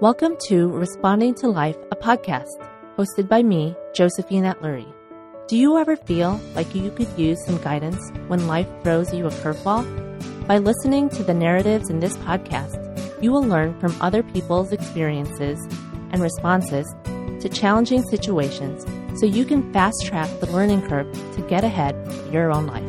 Welcome to Responding to Life, a podcast hosted by me, Josephine Atlury. Do you ever feel like you could use some guidance when life throws you a curveball? By listening to the narratives in this podcast, you will learn from other people's experiences and responses to challenging situations so you can fast track the learning curve to get ahead in your own life.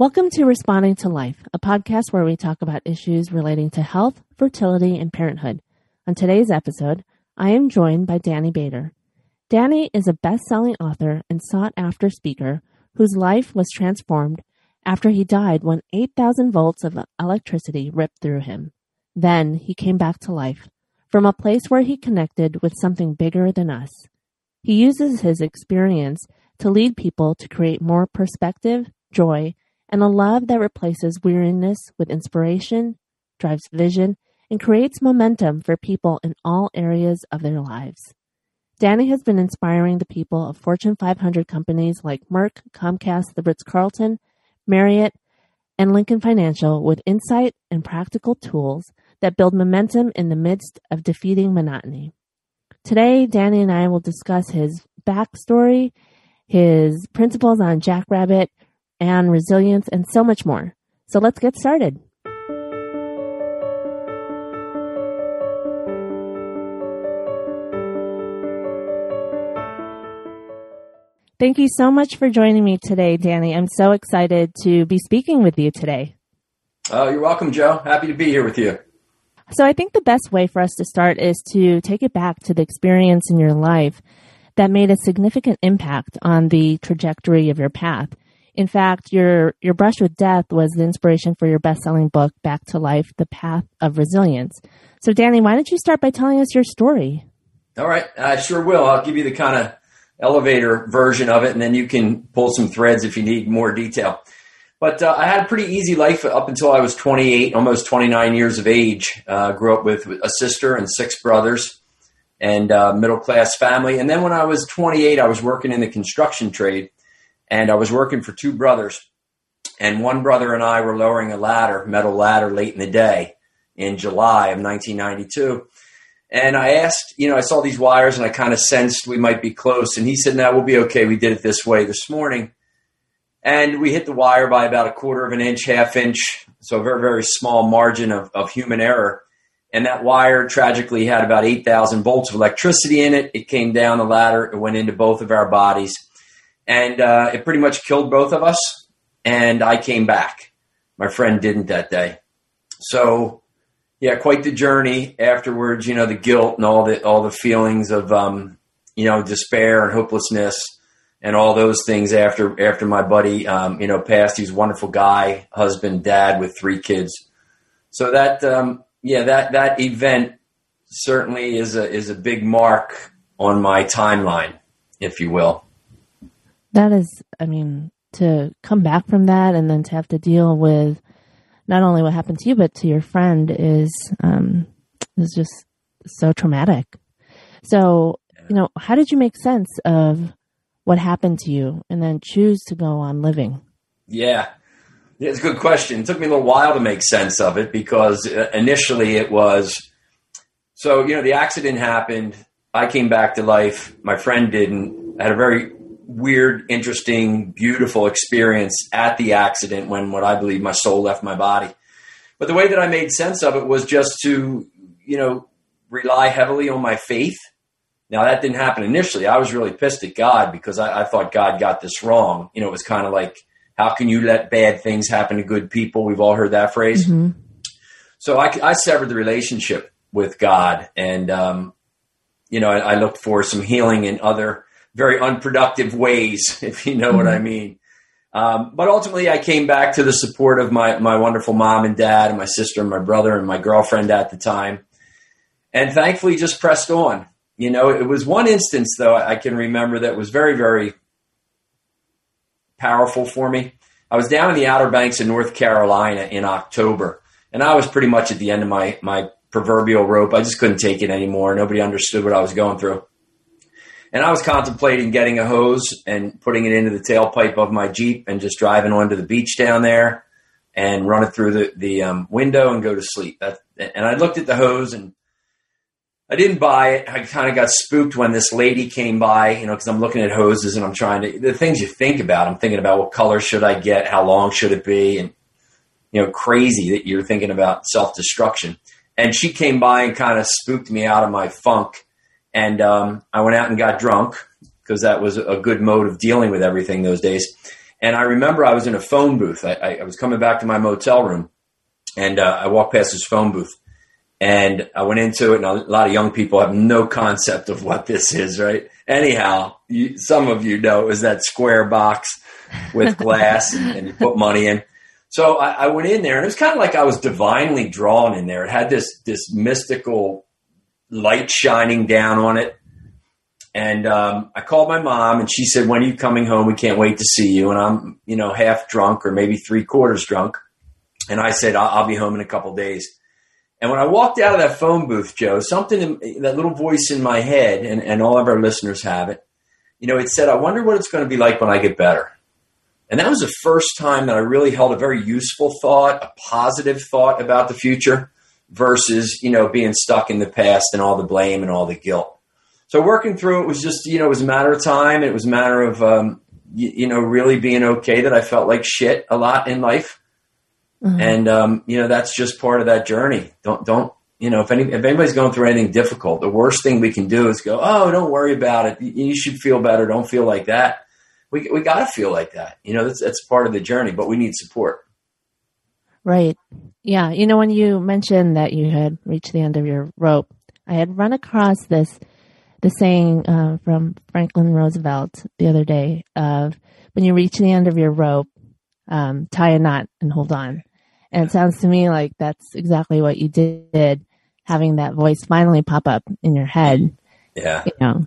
Welcome to Responding to Life, a podcast where we talk about issues relating to health, fertility, and parenthood. On today's episode, I am joined by Danny Bader. Danny is a best selling author and sought after speaker whose life was transformed after he died when 8,000 volts of electricity ripped through him. Then he came back to life from a place where he connected with something bigger than us. He uses his experience to lead people to create more perspective, joy, and a love that replaces weariness with inspiration, drives vision, and creates momentum for people in all areas of their lives. Danny has been inspiring the people of Fortune 500 companies like Merck, Comcast, the Ritz Carlton, Marriott, and Lincoln Financial with insight and practical tools that build momentum in the midst of defeating monotony. Today, Danny and I will discuss his backstory, his principles on Jackrabbit, and resilience, and so much more. So let's get started. Thank you so much for joining me today, Danny. I'm so excited to be speaking with you today. Oh, you're welcome, Joe. Happy to be here with you. So, I think the best way for us to start is to take it back to the experience in your life that made a significant impact on the trajectory of your path. In fact, your your brush with death was the inspiration for your best-selling book, Back to Life: The Path of Resilience. So, Danny, why don't you start by telling us your story? All right, I sure will. I'll give you the kind of elevator version of it, and then you can pull some threads if you need more detail. But uh, I had a pretty easy life up until I was 28, almost 29 years of age. Uh, grew up with a sister and six brothers, and uh, middle class family. And then when I was 28, I was working in the construction trade and I was working for two brothers. And one brother and I were lowering a ladder, metal ladder, late in the day in July of 1992. And I asked, you know, I saw these wires and I kind of sensed we might be close. And he said, no, we'll be okay. We did it this way this morning. And we hit the wire by about a quarter of an inch, half inch. So a very, very small margin of, of human error. And that wire tragically had about 8,000 volts of electricity in it. It came down the ladder. It went into both of our bodies and uh, it pretty much killed both of us. And I came back. My friend didn't that day. So, yeah, quite the journey afterwards. You know, the guilt and all the all the feelings of um, you know despair and hopelessness and all those things after after my buddy um, you know passed. He's a wonderful guy, husband, dad with three kids. So that um, yeah, that that event certainly is a is a big mark on my timeline, if you will. That is, I mean, to come back from that and then to have to deal with not only what happened to you but to your friend is um, is just so traumatic. So, you know, how did you make sense of what happened to you and then choose to go on living? Yeah. It's a good question. It took me a little while to make sense of it because uh, initially it was so, you know, the accident happened. I came back to life. My friend didn't. I had a very weird, interesting, beautiful experience at the accident when what I believe my soul left my body. But the way that I made sense of it was just to, you know, rely heavily on my faith. Now that didn't happen initially. I was really pissed at God because I, I thought God got this wrong. You know, it was kind of like, how can you let bad things happen to good people? We've all heard that phrase. Mm-hmm. So I, I, severed the relationship with God, and um, you know, I, I looked for some healing in other very unproductive ways, if you know mm-hmm. what I mm-hmm. mean. Um, but ultimately, I came back to the support of my, my wonderful mom and dad, and my sister and my brother, and my girlfriend at the time. And thankfully, just pressed on. You know, it was one instance, though, I can remember that was very, very powerful for me. I was down in the Outer Banks of North Carolina in October, and I was pretty much at the end of my, my proverbial rope. I just couldn't take it anymore. Nobody understood what I was going through. And I was contemplating getting a hose and putting it into the tailpipe of my Jeep and just driving onto the beach down there and run it through the, the um, window and go to sleep. That, and I looked at the hose and I didn't buy it. I kind of got spooked when this lady came by, you know, because I'm looking at hoses and I'm trying to, the things you think about, I'm thinking about what color should I get? How long should it be? And, you know, crazy that you're thinking about self destruction. And she came by and kind of spooked me out of my funk. And um, I went out and got drunk because that was a good mode of dealing with everything those days. And I remember I was in a phone booth. I, I was coming back to my motel room and uh, I walked past this phone booth and I went into it, and a lot of young people have no concept of what this is, right? Anyhow, you, some of you know it was that square box with glass, and, and, you put money in. So I, I went in there, and it was kind of like I was divinely drawn in there. It had this this mystical light shining down on it. And um, I called my mom, and she said, "When are you coming home? We can't wait to see you." And I'm, you know, half drunk or maybe three quarters drunk. And I said, "I'll, I'll be home in a couple days." And when I walked out of that phone booth, Joe, something in, that little voice in my head, and, and all of our listeners have it, you know, it said, I wonder what it's going to be like when I get better. And that was the first time that I really held a very useful thought, a positive thought about the future versus, you know, being stuck in the past and all the blame and all the guilt. So working through it was just, you know, it was a matter of time. It was a matter of, um, you, you know, really being okay that I felt like shit a lot in life Mm-hmm. And um, you know that's just part of that journey. Don't don't you know if any if anybody's going through anything difficult, the worst thing we can do is go, oh, don't worry about it. You should feel better. Don't feel like that. We we got to feel like that. You know that's that's part of the journey, but we need support. Right. Yeah. You know when you mentioned that you had reached the end of your rope, I had run across this the saying uh, from Franklin Roosevelt the other day of when you reach the end of your rope, um, tie a knot and hold on. And it sounds to me like that's exactly what you did, having that voice finally pop up in your head. Yeah. You know,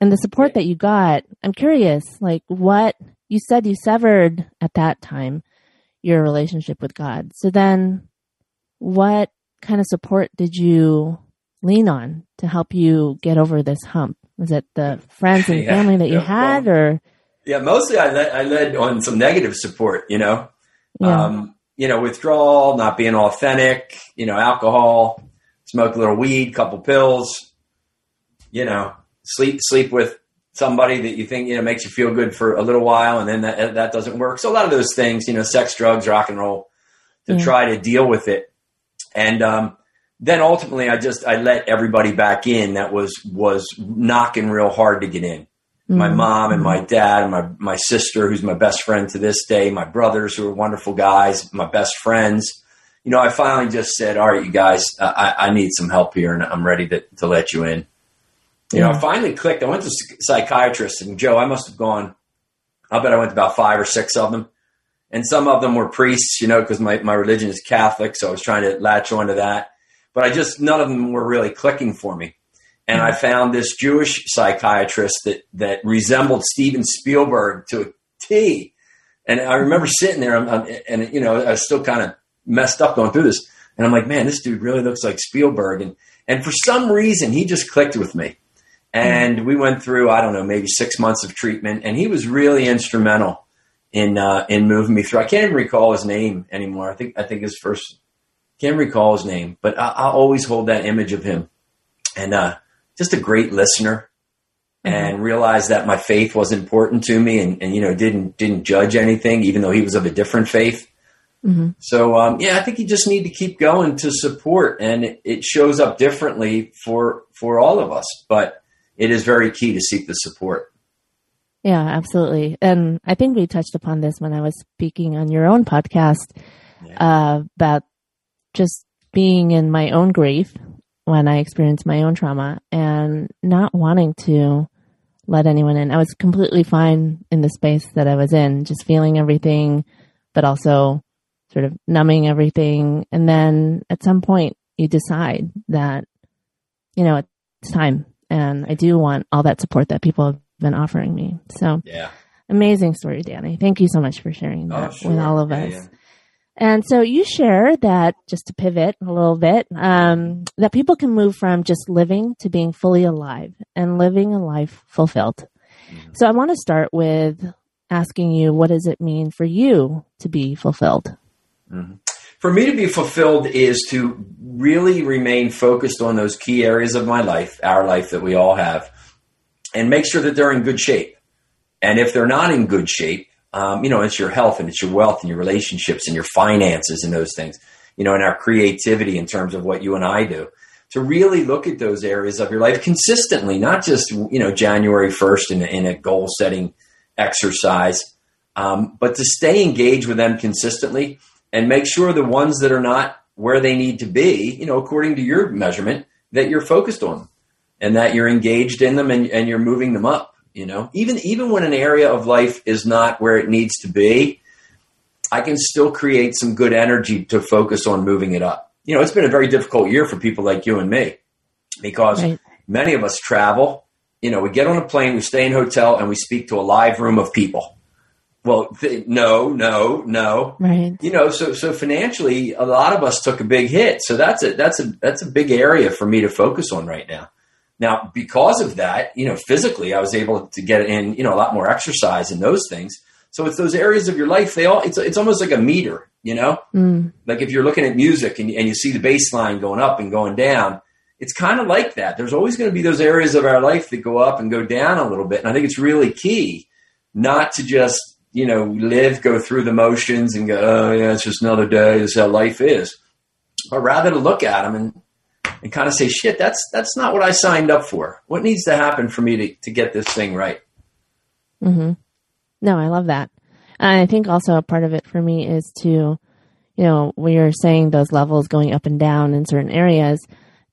and the support that you got, I'm curious, like what you said you severed at that time your relationship with God. So then what kind of support did you lean on to help you get over this hump? Was it the friends and yeah. family that you yeah. had or? Yeah, mostly I led, I led on some negative support, you know, yeah. um, you know, withdrawal, not being authentic, you know, alcohol, smoke a little weed, couple pills, you know, sleep, sleep with somebody that you think, you know, makes you feel good for a little while and then that, that doesn't work. So a lot of those things, you know, sex, drugs, rock and roll to yeah. try to deal with it. And, um, then ultimately I just, I let everybody back in that was, was knocking real hard to get in my mm-hmm. mom and my dad and my, my sister, who's my best friend to this day, my brothers who are wonderful guys, my best friends. You know, I finally just said, all right, you guys, I, I need some help here and I'm ready to, to let you in. You know, I finally clicked. I went to psychiatrists and Joe, I must have gone, I bet I went to about five or six of them. And some of them were priests, you know, because my, my religion is Catholic. So I was trying to latch onto that. But I just, none of them were really clicking for me and I mm-hmm. found this Jewish psychiatrist that that resembled Steven Spielberg to a T. And I remember sitting there, and you know, I was still kind of messed up going through this, and I'm like, man, this dude really looks like Spielberg, and and for some reason, he just clicked with me, and we went through, I don't know, maybe six months of treatment, and he was really instrumental in uh, in moving me through. I can't even recall his name anymore. I think I think his first can't recall his name, but I, will always hold that image of him, and uh, just a great listener mm-hmm. and realized that my faith was important to me and, and, you know, didn't, didn't judge anything, even though he was of a different faith. Mm-hmm. So, um, yeah, I think you just need to keep going to support and it, it shows up differently for, for all of us, but it is very key to seek the support. Yeah, absolutely. And I think we touched upon this when I was speaking on your own podcast yeah. uh, about just being in my own grief when I experienced my own trauma and not wanting to let anyone in. I was completely fine in the space that I was in, just feeling everything, but also sort of numbing everything. And then at some point, you decide that, you know, it's time. And I do want all that support that people have been offering me. So, yeah. Amazing story, Danny. Thank you so much for sharing that oh, sure. with all of us. Yeah, yeah. And so you share that, just to pivot a little bit, um, that people can move from just living to being fully alive and living a life fulfilled. Mm-hmm. So I want to start with asking you, what does it mean for you to be fulfilled? Mm-hmm. For me to be fulfilled is to really remain focused on those key areas of my life, our life that we all have, and make sure that they're in good shape. And if they're not in good shape, um, you know, it's your health and it's your wealth and your relationships and your finances and those things, you know, and our creativity in terms of what you and I do. To really look at those areas of your life consistently, not just, you know, January 1st in a, in a goal setting exercise, um, but to stay engaged with them consistently and make sure the ones that are not where they need to be, you know, according to your measurement, that you're focused on and that you're engaged in them and, and you're moving them up. You know, even even when an area of life is not where it needs to be, I can still create some good energy to focus on moving it up. You know, it's been a very difficult year for people like you and me because right. many of us travel. You know, we get on a plane, we stay in a hotel, and we speak to a live room of people. Well, th- no, no, no. Right. You know, so so financially, a lot of us took a big hit. So that's a that's a that's a big area for me to focus on right now. Now, because of that, you know, physically, I was able to get in, you know, a lot more exercise and those things. So it's those areas of your life. They all, it's, it's almost like a meter, you know, mm. like if you're looking at music and, and you see the bass line going up and going down, it's kind of like that. There's always going to be those areas of our life that go up and go down a little bit. And I think it's really key not to just, you know, live, go through the motions and go, oh yeah, it's just another day. This is how life is. But rather to look at them and and kind of say, shit, that's that's not what I signed up for. What needs to happen for me to, to get this thing right? Mm-hmm. No, I love that. And I think also a part of it for me is to, you know, we are saying those levels going up and down in certain areas,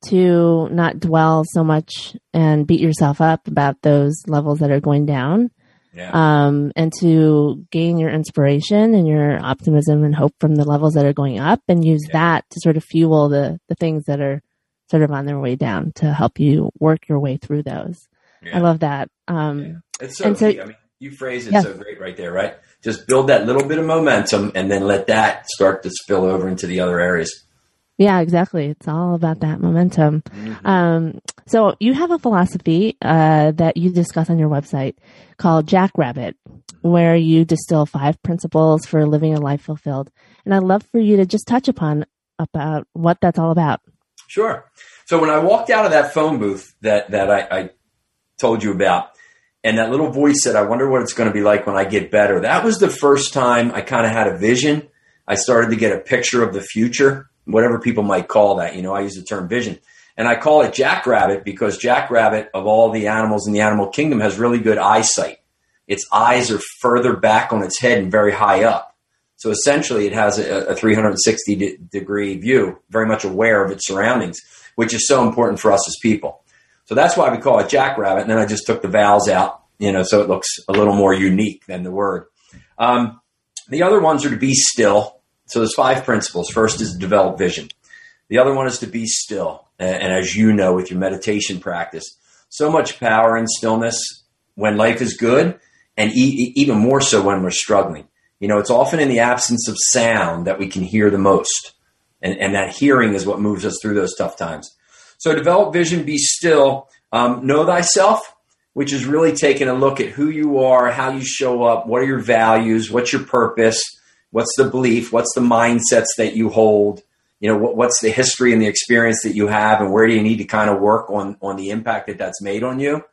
to not dwell so much and beat yourself up about those levels that are going down. Yeah. Um, and to gain your inspiration and your optimism and hope from the levels that are going up and use yeah. that to sort of fuel the, the things that are sort of on their way down to help you work your way through those. Yeah. I love that. Um. It's so, so, I mean, you phrase it yeah. so great right there, right? Just build that little bit of momentum and then let that start to spill over into the other areas. Yeah, exactly. It's all about that momentum. Mm-hmm. Um, so you have a philosophy uh, that you discuss on your website called Jackrabbit, where you distill five principles for living a life fulfilled. And I'd love for you to just touch upon about what that's all about. Sure. So when I walked out of that phone booth that that I, I told you about, and that little voice said, "I wonder what it's going to be like when I get better." That was the first time I kind of had a vision. I started to get a picture of the future, whatever people might call that. You know, I use the term vision. And I call it jackrabbit because jackrabbit, of all the animals in the animal kingdom, has really good eyesight. Its eyes are further back on its head and very high up. So essentially, it has a, a 360 de- degree view, very much aware of its surroundings, which is so important for us as people. So that's why we call it jackrabbit. And then I just took the vowels out, you know, so it looks a little more unique than the word. Um, the other ones are to be still. So there's five principles. First is develop vision. The other one is to be still. And, as you know, with your meditation practice, so much power in stillness when life is good, and e- even more so when we're struggling. You know, it's often in the absence of sound that we can hear the most. And, and that hearing is what moves us through those tough times. So develop vision, be still, um, know thyself, which is really taking a look at who you are, how you show up, what are your values, what's your purpose, what's the belief, what's the mindsets that you hold, you know, what, what's the history and the experience that you have, and where do you need to kind of work on on the impact that that's made on you.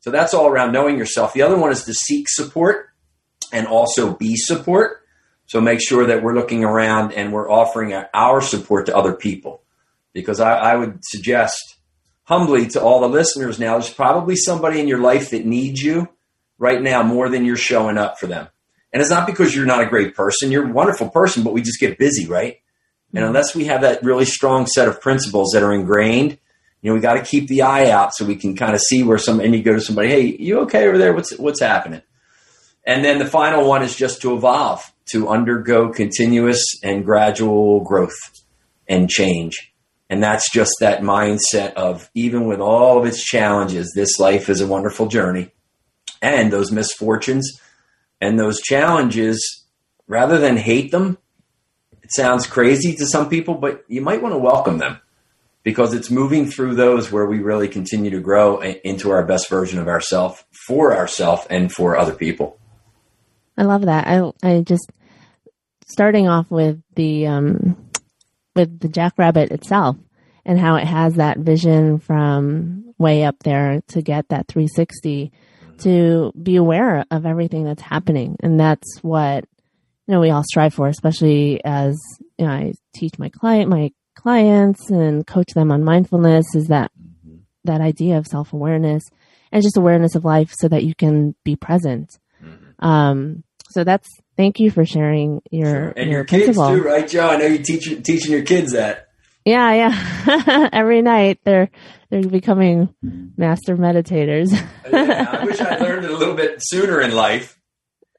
So that's all around knowing yourself. The other one is to seek support and also be support. So make sure that we're looking around and we're offering our support to other people. Because I, I would suggest humbly to all the listeners now, there's probably somebody in your life that needs you right now more than you're showing up for them. And it's not because you're not a great person. You're a wonderful person, but we just get busy, right? And mm-hmm. unless we have that really strong set of principles that are ingrained, you know, we got to keep the eye out so we can kind of see where some, and you go to somebody, Hey, you okay over there? What's, what's happening? And then the final one is just to evolve, to undergo continuous and gradual growth and change. And that's just that mindset of even with all of its challenges, this life is a wonderful journey. And those misfortunes and those challenges, rather than hate them, It sounds crazy to some people, but you might want to welcome them because it's moving through those where we really continue to grow into our best version of ourselves for ourselves and for other people. I love that. I I just starting off with the um, with the jackrabbit itself and how it has that vision from way up there to get that 360 to be aware of everything that's happening and that's what you know we all strive for especially as you know, I teach my client my clients and coach them on mindfulness is that mm-hmm. that idea of self-awareness and just awareness of life so that you can be present mm-hmm. um, so that's thank you for sharing your sure. and your, your kids too right joe i know you teach teaching your kids that yeah yeah. Every night they're they're becoming master meditators. Yeah, i wish i learned it a little bit sooner in life.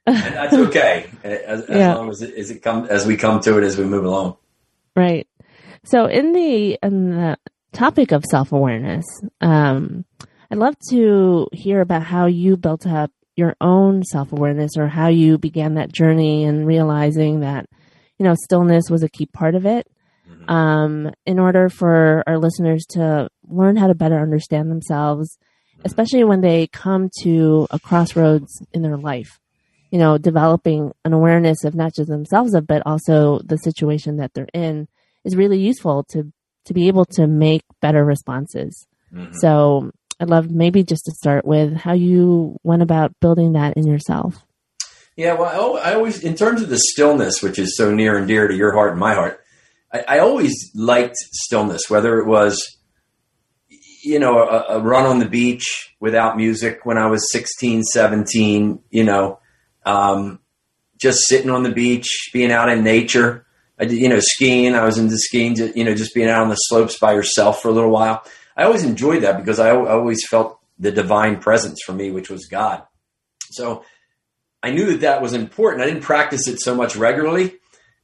And that's okay. As, as yeah. long as it, as it come as we come to it as we move along. Right. So in the in the topic of self-awareness um i'd love to hear about how you built up your own self awareness or how you began that journey and realizing that, you know, stillness was a key part of it. Mm-hmm. Um, in order for our listeners to learn how to better understand themselves, mm-hmm. especially when they come to a crossroads in their life, you know, developing an awareness of not just themselves, but also the situation that they're in is really useful to, to be able to make better responses. Mm-hmm. So I'd love maybe just to start with how you went about building that in yourself. Yeah, well, I always, in terms of the stillness, which is so near and dear to your heart and my heart, I, I always liked stillness, whether it was, you know, a, a, run on the beach without music when I was 16, 17, you know, um, just sitting on the beach, being out in nature. I did, you know, skiing. I was into skiing, you know, just being out on the slopes by yourself for a little while. I always enjoyed that because I, I always felt the divine presence for me, which was God. So I knew that that was important. I didn't practice it so much regularly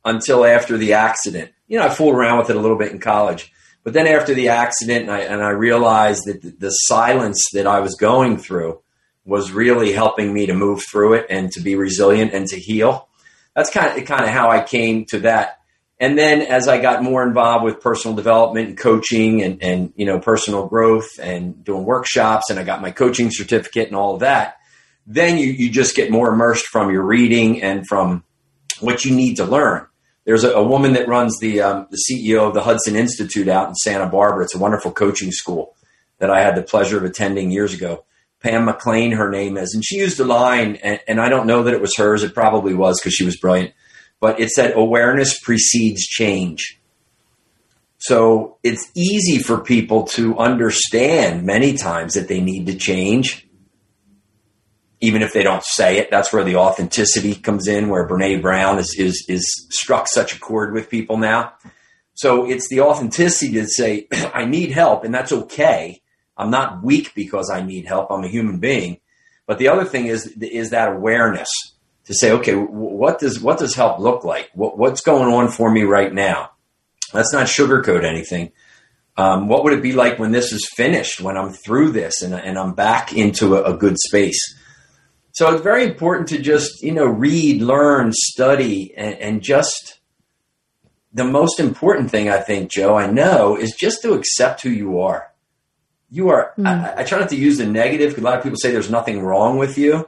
until after the accident. You know, I fooled around with it a little bit in college, but then after the accident, and I, and I realized that the, the silence that I was going through was really helping me to move through it and to be resilient and to heal. That's kind of kind of how I came to that and then as I got more involved with personal development and coaching and, and, you know, personal growth and doing workshops and I got my coaching certificate and all of that, then you, you just get more immersed from your reading and from what you need to learn. There's a, a woman that runs the, um, the CEO of the Hudson Institute out in Santa Barbara. It's a wonderful coaching school that I had the pleasure of attending years ago. Pam McLean, her name is, and she used a line, and, and I don't know that it was hers. It probably was because she was brilliant but it said awareness precedes change. So it's easy for people to understand many times that they need to change, even if they don't say it. That's where the authenticity comes in, where Brene Brown is, is, is struck such a chord with people now. So it's the authenticity to say, I need help, and that's okay. I'm not weak because I need help. I'm a human being. But the other thing is, is that awareness to say, okay, what does what does help look like? What, what's going on for me right now? Let's not sugarcoat anything. Um, what would it be like when this is finished? When I'm through this and, and I'm back into a, a good space? So it's very important to just you know read, learn, study, and, and just the most important thing I think, Joe, I know is just to accept who you are. You are. Mm. I, I, try not to use the negative because a lot of people say there's nothing wrong with you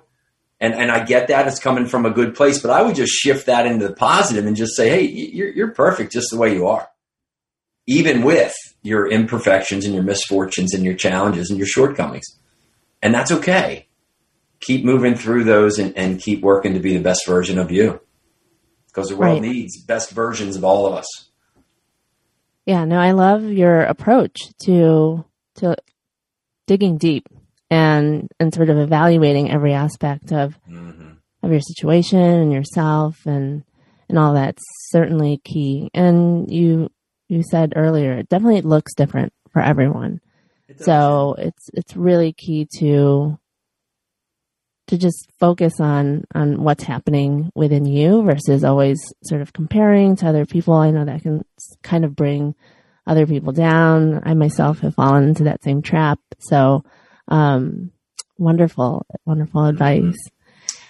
and and I get that it's coming from a good place, but I would just shift that into the positive and just say, hey, you're you're perfect just the way you are, even with your imperfections and your misfortunes and your challenges and your shortcomings, and that's okay. Keep moving through those and, and keep working to be the best version of you, because the world right. needs best versions of all of us. Yeah, no, I love your approach to to digging deep and and sort of evaluating every aspect of mm-hmm. of your situation and yourself and and all that's certainly key. And you you said earlier, it definitely looks different for everyone. It so it's it's really key to to just focus on on what's happening within you versus always sort of comparing to other people. I know that can kind of bring other people down. I myself have fallen into that same trap. So um, wonderful, wonderful advice.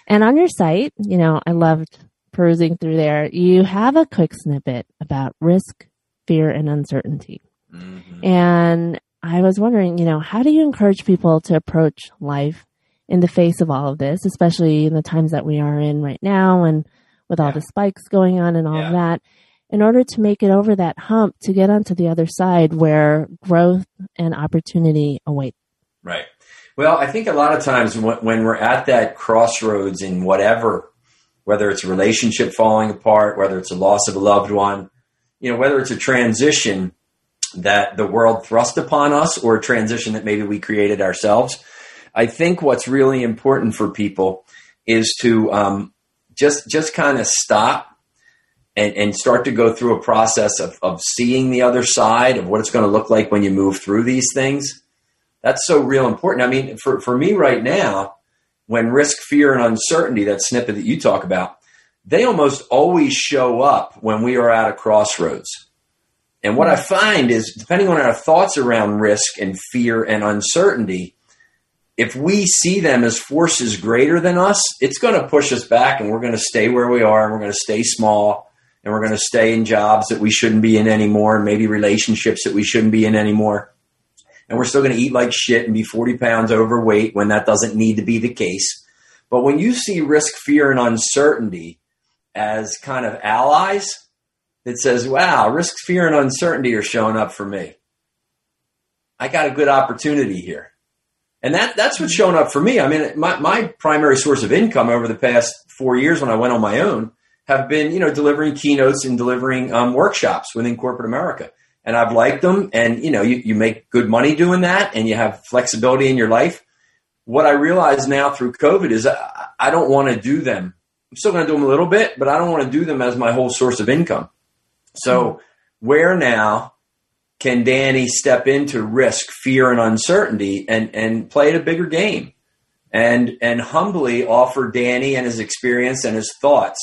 And on your site, you know, I loved perusing through there, you have a quick snippet about risk, fear, and uncertainty. Mm-hmm. And I was wondering, you know, how do you encourage people to approach life in the face of all of this, especially in the times that we are in right now and with all the spikes going on and all yeah. of that, in order to make it over that hump to get onto the other side where growth and opportunity await? Right. Well, I think a lot of times when, when we're at that crossroads in whatever, whether it's a relationship falling apart, whether it's a loss of a loved one, you know, whether it's a transition that the world thrust upon us or a transition that maybe we created ourselves. I think what's really important for people is to um, just just kind of stop and, and, start to go through a process of, of seeing the other side of what it's going to look like when you move through these things that's so real important. I mean, for, for me right now, when risk, fear, and uncertainty, that snippet that you talk about, they almost always show up when we are at a crossroads. And what I find is, depending on our thoughts around risk and fear and uncertainty, if we see them as forces greater than us, it's going to push us back and we're going to stay where we are and we're going to stay small and we're going to stay in jobs that we shouldn't be in anymore and maybe relationships that we shouldn't be in anymore and we're still going to eat like shit and be 40 pounds overweight when that doesn't need to be the case. But when you see risk, fear, and uncertainty as kind of allies, that says, wow, risk, fear, and uncertainty are showing up for me. I got a good opportunity here. And that, that's what's shown up for me. I mean, my, my primary source of income over the past four years when I went on my own have been, you know, delivering keynotes and delivering um, workshops within corporate America and I've liked them. And you know, you, you make good money doing that, and you have flexibility in your life. What I realize now through COVID is I, I don't want to do them. I'm still going to do them a little bit, but I don't want to do them as my whole source of income. So, mm-hmm. where now can Danny step into risk, fear, and uncertainty, and and play a bigger game, and and humbly offer Danny and his experience and his thoughts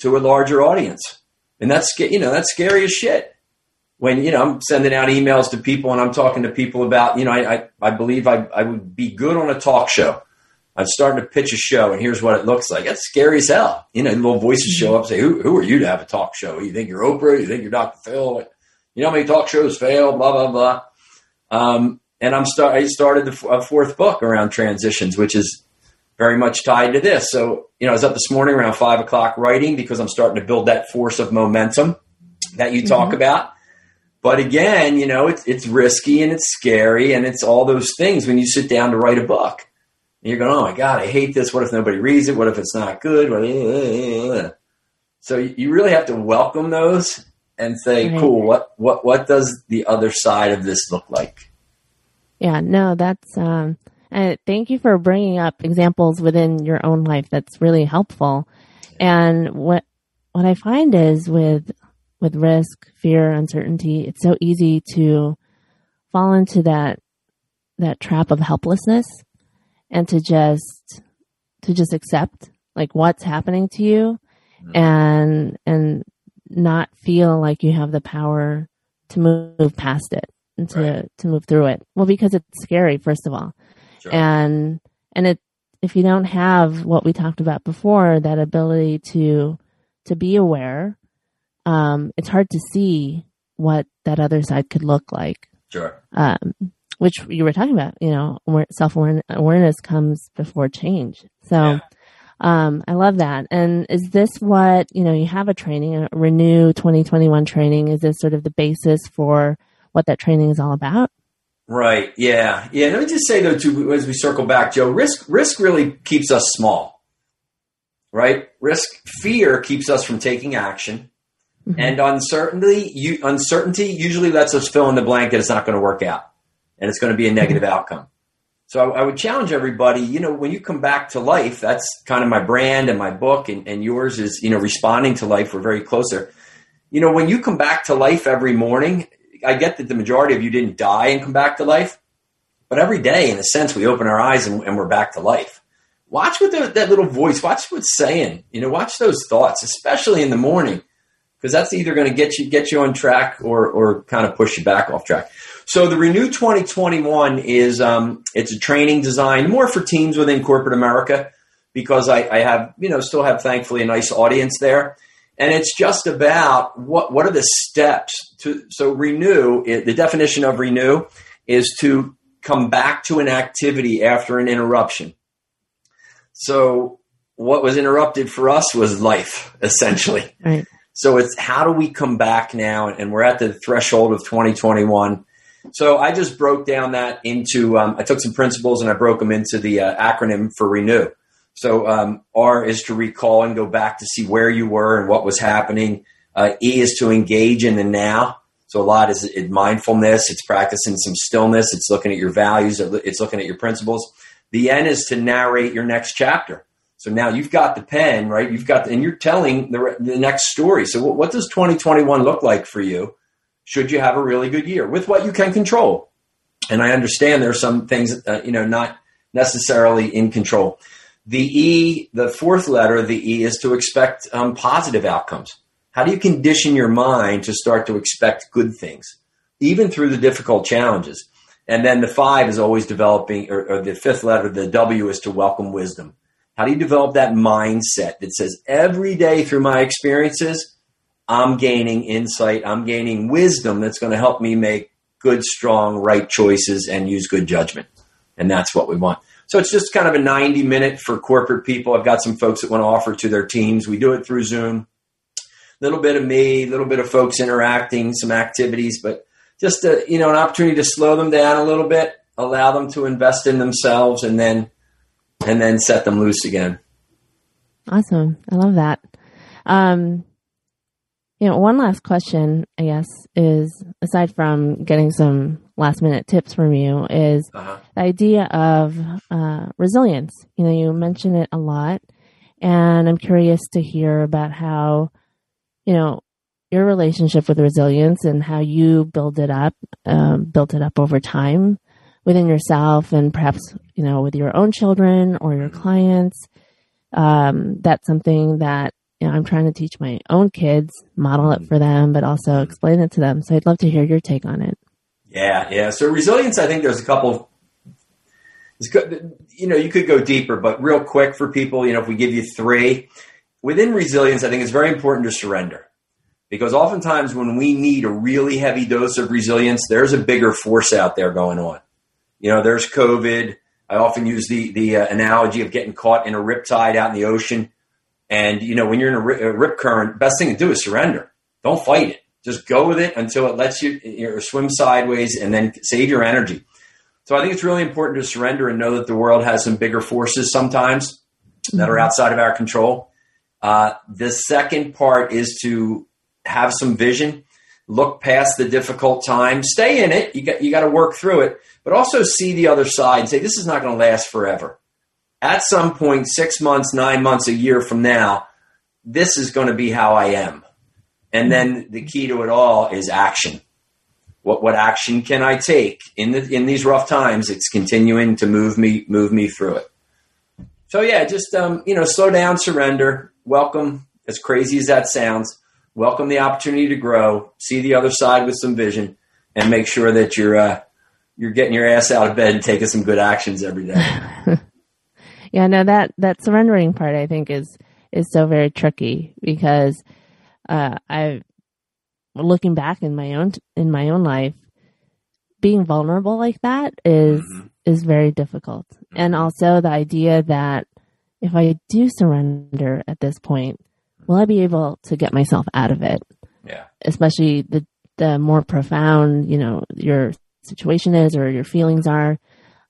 to a larger audience? And that's you know that's scary as shit when you know I'm sending out emails to people and I'm talking to people about you know I I, I believe I, I would be good on a talk show. I'm starting to pitch a show and here's what it looks like. It's scary as hell. You know, little voices show up say, "Who who are you to have a talk show? You think you're Oprah? You think you're Dr. Phil? You know how many talk shows fail? Blah blah blah." Um, and I'm start. I started a fourth book around transitions, which is very much tied to this. So you know, I was up this morning around five o'clock writing because I'm starting to build that force of momentum that you talk mm-hmm. about. But again, you know, it's it's risky and it's scary and it's all those things when you sit down to write a book. And you're going, oh my God, I hate this. What if nobody reads it? What if it's not good? So you really have to welcome those and say, right. cool, what, what, what does the other side of this look like? Yeah, no, that's, um, and thank you for bringing up examples within your own life. That's really helpful. And what, what I find is with with risk, fear, uncertainty, it's so easy to fall into that that trap of helplessness and to just to just accept like what's happening to you mm-hmm. and and not feel like you have the power to move past it and to right. to move through it. Well, because it's scary first of all. Sure. And and it if you don't have what we talked about before, that ability to to be aware um, it's hard to see what that other side could look like. Sure. Um, which you were talking about, you know, self awareness comes before change. So, yeah. Um, I love that. And is this what, you know, you have a training, a Renew 2021 training. Is this sort of the basis for what that training is all about? Right. Yeah. Yeah. Let me just say though, too, as we circle back, Joe, risk, risk really keeps us small, right? Risk, fear keeps us from taking action. Mm-hmm. And uncertainty, you, uncertainty usually lets us fill in the blank that it's not going to work out and it's going to be a negative mm-hmm. outcome. So I, would challenge everybody, you know, when you come back to life, that's kind of my brand and my book and, and yours is, you know, responding to life. We're very closer. You know, when you come back to life every morning, I get that the majority of you didn't die and come back to life, but every day, in a sense, we open our eyes and, and we're back to life. Watch what the, that little voice, watch what's saying, you know, watch those thoughts, especially in the morning because that's either going to get you get you on track or or kind of push you back off track. So the Renew 2021 is um, it's a training designed more for teams within corporate America because I, I have, you know, still have thankfully a nice audience there. And it's just about what, what are the steps to, so renew, the definition of renew is to come back to an activity after an interruption. So what was interrupted for us was life, essentially. Right. So it's how do we come back now? And we're at the threshold of 2021. So I just broke down that into, um, I took some principles and I broke them into the uh, acronym for renew. So um, R is to recall and go back to see where you were and what was happening. Uh, e is to engage in the now. So a lot is mindfulness. It's practicing some stillness. It's looking at your values. It's looking at your principles. The N is to narrate your next chapter. So now you've got the pen, right? You've got, the, and you're telling the, the next story. So what, what does 2021 look like for you? Should you have a really good year with what you can control? And I understand there are some things, uh, you know, not necessarily in control. The E, the fourth letter, the E is to expect um, positive outcomes. How do you condition your mind to start to expect good things, even through the difficult challenges? And then the five is always developing, or, or the fifth letter, the W is to welcome wisdom. How do you develop that mindset that says every day through my experiences, I'm gaining insight, I'm gaining wisdom that's going to help me make good, strong, right choices and use good judgment. And that's what we want. So it's just kind of a 90 minute for corporate people. I've got some folks that want to offer to their teams. We do it through Zoom little bit of me, a little bit of folks interacting, some activities, but just a, you know an opportunity to slow them down a little bit, allow them to invest in themselves, and then and then set them loose again. Awesome, I love that. Um, you know, one last question, I guess, is aside from getting some last minute tips from you, is uh-huh. the idea of uh, resilience. You know, you mention it a lot, and I'm curious to hear about how you know, your relationship with resilience and how you build it up, um, built it up over time within yourself and perhaps, you know, with your own children or your clients. Um, that's something that, you know, I'm trying to teach my own kids, model it for them, but also explain it to them. So I'd love to hear your take on it. Yeah, yeah. So resilience, I think there's a couple you know, you could go deeper, but real quick for people, you know, if we give you three, within resilience, I think it's very important to surrender because oftentimes when we need a really heavy dose of resilience, there's a bigger force out there going on. You know, there's COVID. I often use the the uh, analogy of getting caught in a rip tide out in the ocean. And you know, when you're in a rip, current, best thing to do is surrender. Don't fight it. Just go with it until it lets you, you know, swim sideways, and then save your energy. So I think it's really important to surrender and know that the world has some bigger forces sometimes that are mm-hmm. outside of our control. Uh, the second part is to have some vision, look past the difficult time, stay in it. You got you got to work through it, but also see the other side and say this is not going to last forever. At some point, six months, nine months, a year from now, this is going to be how I am. And then the key to it all is action. What what action can I take in the in these rough times? It's continuing to move me move me through it. So yeah, just um, you know, slow down, surrender, welcome, as crazy as that sounds, welcome the opportunity to grow, see the other side with some vision, and make sure that you're uh, you're getting your ass out of bed and taking some good actions every day. yeah, no that that surrendering part I think is is so very tricky because uh, I looking back in my own in my own life, being vulnerable like that is, mm-hmm. is very difficult, mm-hmm. and also the idea that if I do surrender at this point, will I be able to get myself out of it? Yeah. Especially the the more profound, you know, your situation is or your feelings are.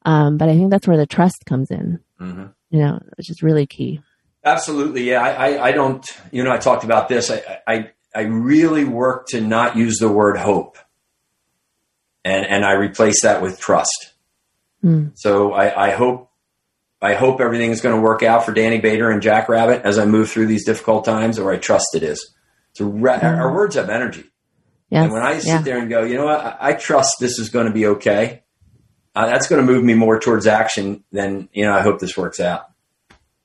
Um, but I think that's where the trust comes in. Mm-hmm. You know, which is really key. Absolutely, yeah. I, I, I, don't. You know, I talked about this. I, I I really work to not use the word hope, and and I replace that with trust. Mm. So I, I hope I hope everything is going to work out for Danny Bader and Jack Rabbit as I move through these difficult times, or I trust it is. So re- mm-hmm. our words have energy. Yes. And when I sit yeah. there and go, you know what, I, I trust this is going to be okay. Uh, that's going to move me more towards action than you know. I hope this works out.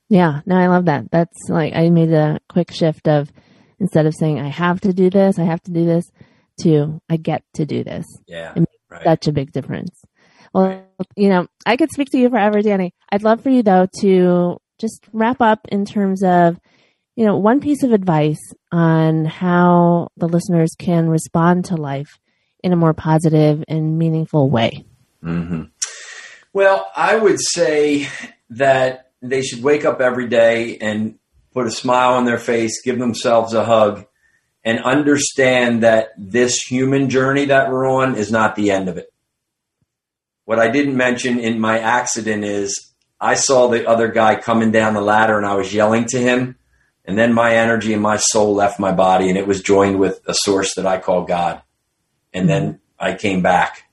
Yeah, no, I love that. That's like I made a quick shift of instead of saying I have to do this, I have to do this, to I get to do this. Yeah, it makes right. such a big difference. Well, you know, I could speak to you forever, Danny. I'd love for you though to just wrap up in terms of, you know, one piece of advice on how the listeners can respond to life in a more positive and meaningful way. Mm-hmm. Well, I would say that they should wake up every day and put a smile on their face, give themselves a hug, and understand that this human journey that we're on is not the end of it. What I didn't mention in my accident is I saw the other guy coming down the ladder and I was yelling to him. And then my energy and my soul left my body and it was joined with a source that I call God. And then I came back.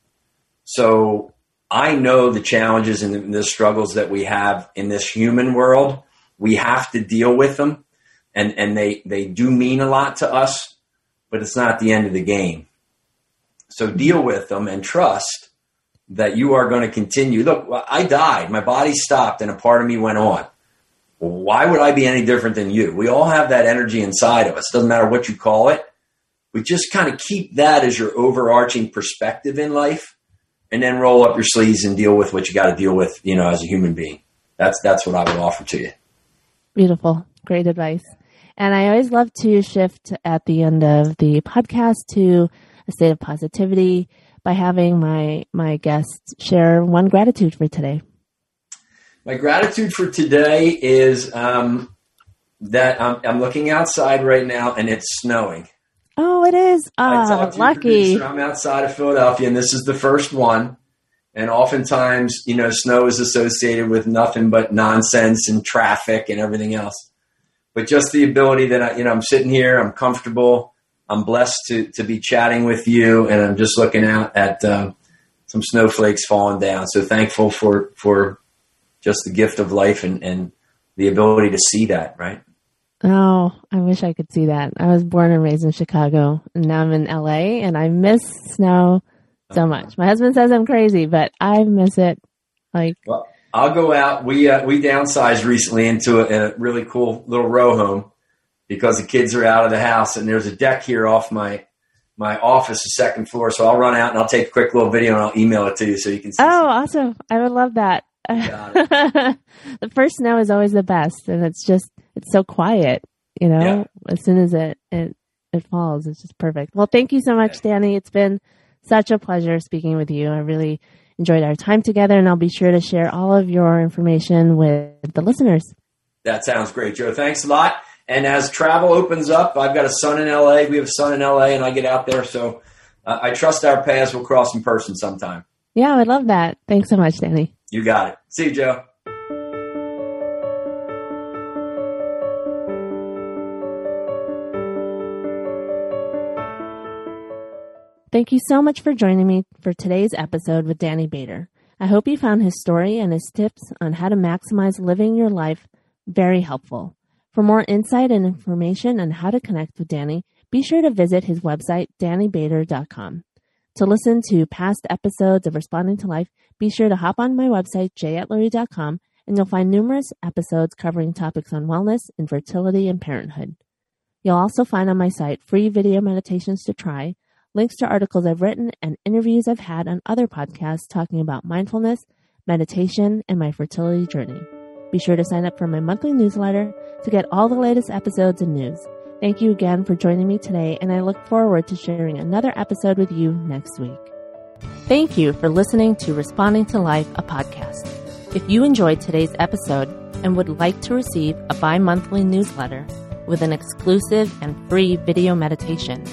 So I know the challenges and the struggles that we have in this human world. We have to deal with them and, and they, they do mean a lot to us, but it's not the end of the game. So deal with them and trust that you are going to continue. Look, I died, my body stopped, and a part of me went on. Why would I be any different than you? We all have that energy inside of us. Doesn't matter what you call it. We just kind of keep that as your overarching perspective in life, and then roll up your sleeves and deal with what you got to deal with, you know, as a human being. That's that's what I would offer to you. Beautiful, great advice. And I always love to shift at the end of the podcast to a state of positivity by having my my guests share one gratitude for today. My gratitude for today is um, that I'm, I'm, looking outside right now and it's snowing. Oh, it is. Oh, lucky. I'm outside of Philadelphia and this is the first one. And oftentimes, you know, snow is associated with nothing but nonsense and traffic and everything else. But just the ability that I, you know, I'm sitting here, I'm comfortable. I'm blessed to to be chatting with you, and I'm just looking out at uh, some snowflakes falling down. So thankful for for just the gift of life and and the ability to see that. Right. Oh, I wish I could see that. I was born and raised in Chicago, and now I'm in LA, and I miss snow so uh-huh. much. My husband says I'm crazy, but I miss it. Like, well, I'll go out. We uh, we downsized recently into a, a really cool little row home because the kids are out of the house and there's a deck here off my my office, the second floor. So I'll run out and I'll take a quick little video and I'll email it to you so you can see. Oh, awesome! I would love that. the first snow is always the best, and it's just it's so quiet. You know, yeah. as soon as it it it falls, it's just perfect. Well, thank you so much, Danny. It's been such a pleasure speaking with you. I really enjoyed our time together, and I'll be sure to share all of your information with the listeners. That sounds great, Jo. Thanks a lot. And as travel opens up, I've got a son in LA. We have a son in LA, and I get out there. So uh, I trust our paths will cross in person sometime. Yeah, I would love that. Thanks so much, Danny. You got it. See you, Jo. Thank you so much for joining me for today's episode with Danny Bader. I hope you found his story and his tips on how to maximize living your life very helpful. For more insight and information on how to connect with Danny, be sure to visit his website, dannybader.com. To listen to past episodes of Responding to Life, be sure to hop on my website, jatlurie.com, and you'll find numerous episodes covering topics on wellness, infertility, and parenthood. You'll also find on my site free video meditations to try, links to articles I've written, and interviews I've had on other podcasts talking about mindfulness, meditation, and my fertility journey. Be sure to sign up for my monthly newsletter to get all the latest episodes and news. Thank you again for joining me today, and I look forward to sharing another episode with you next week. Thank you for listening to Responding to Life, a podcast. If you enjoyed today's episode and would like to receive a bi monthly newsletter with an exclusive and free video meditation,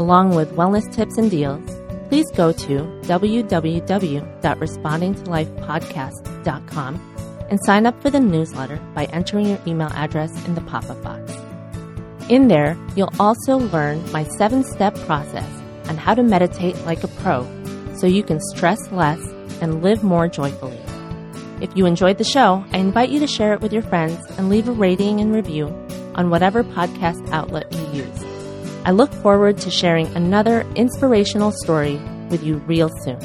along with wellness tips and deals, please go to www.respondingtolifepodcast.com and sign up for the newsletter by entering your email address in the pop up box. In there, you'll also learn my seven step process on how to meditate like a pro so you can stress less and live more joyfully. If you enjoyed the show, I invite you to share it with your friends and leave a rating and review on whatever podcast outlet you use. I look forward to sharing another inspirational story with you real soon.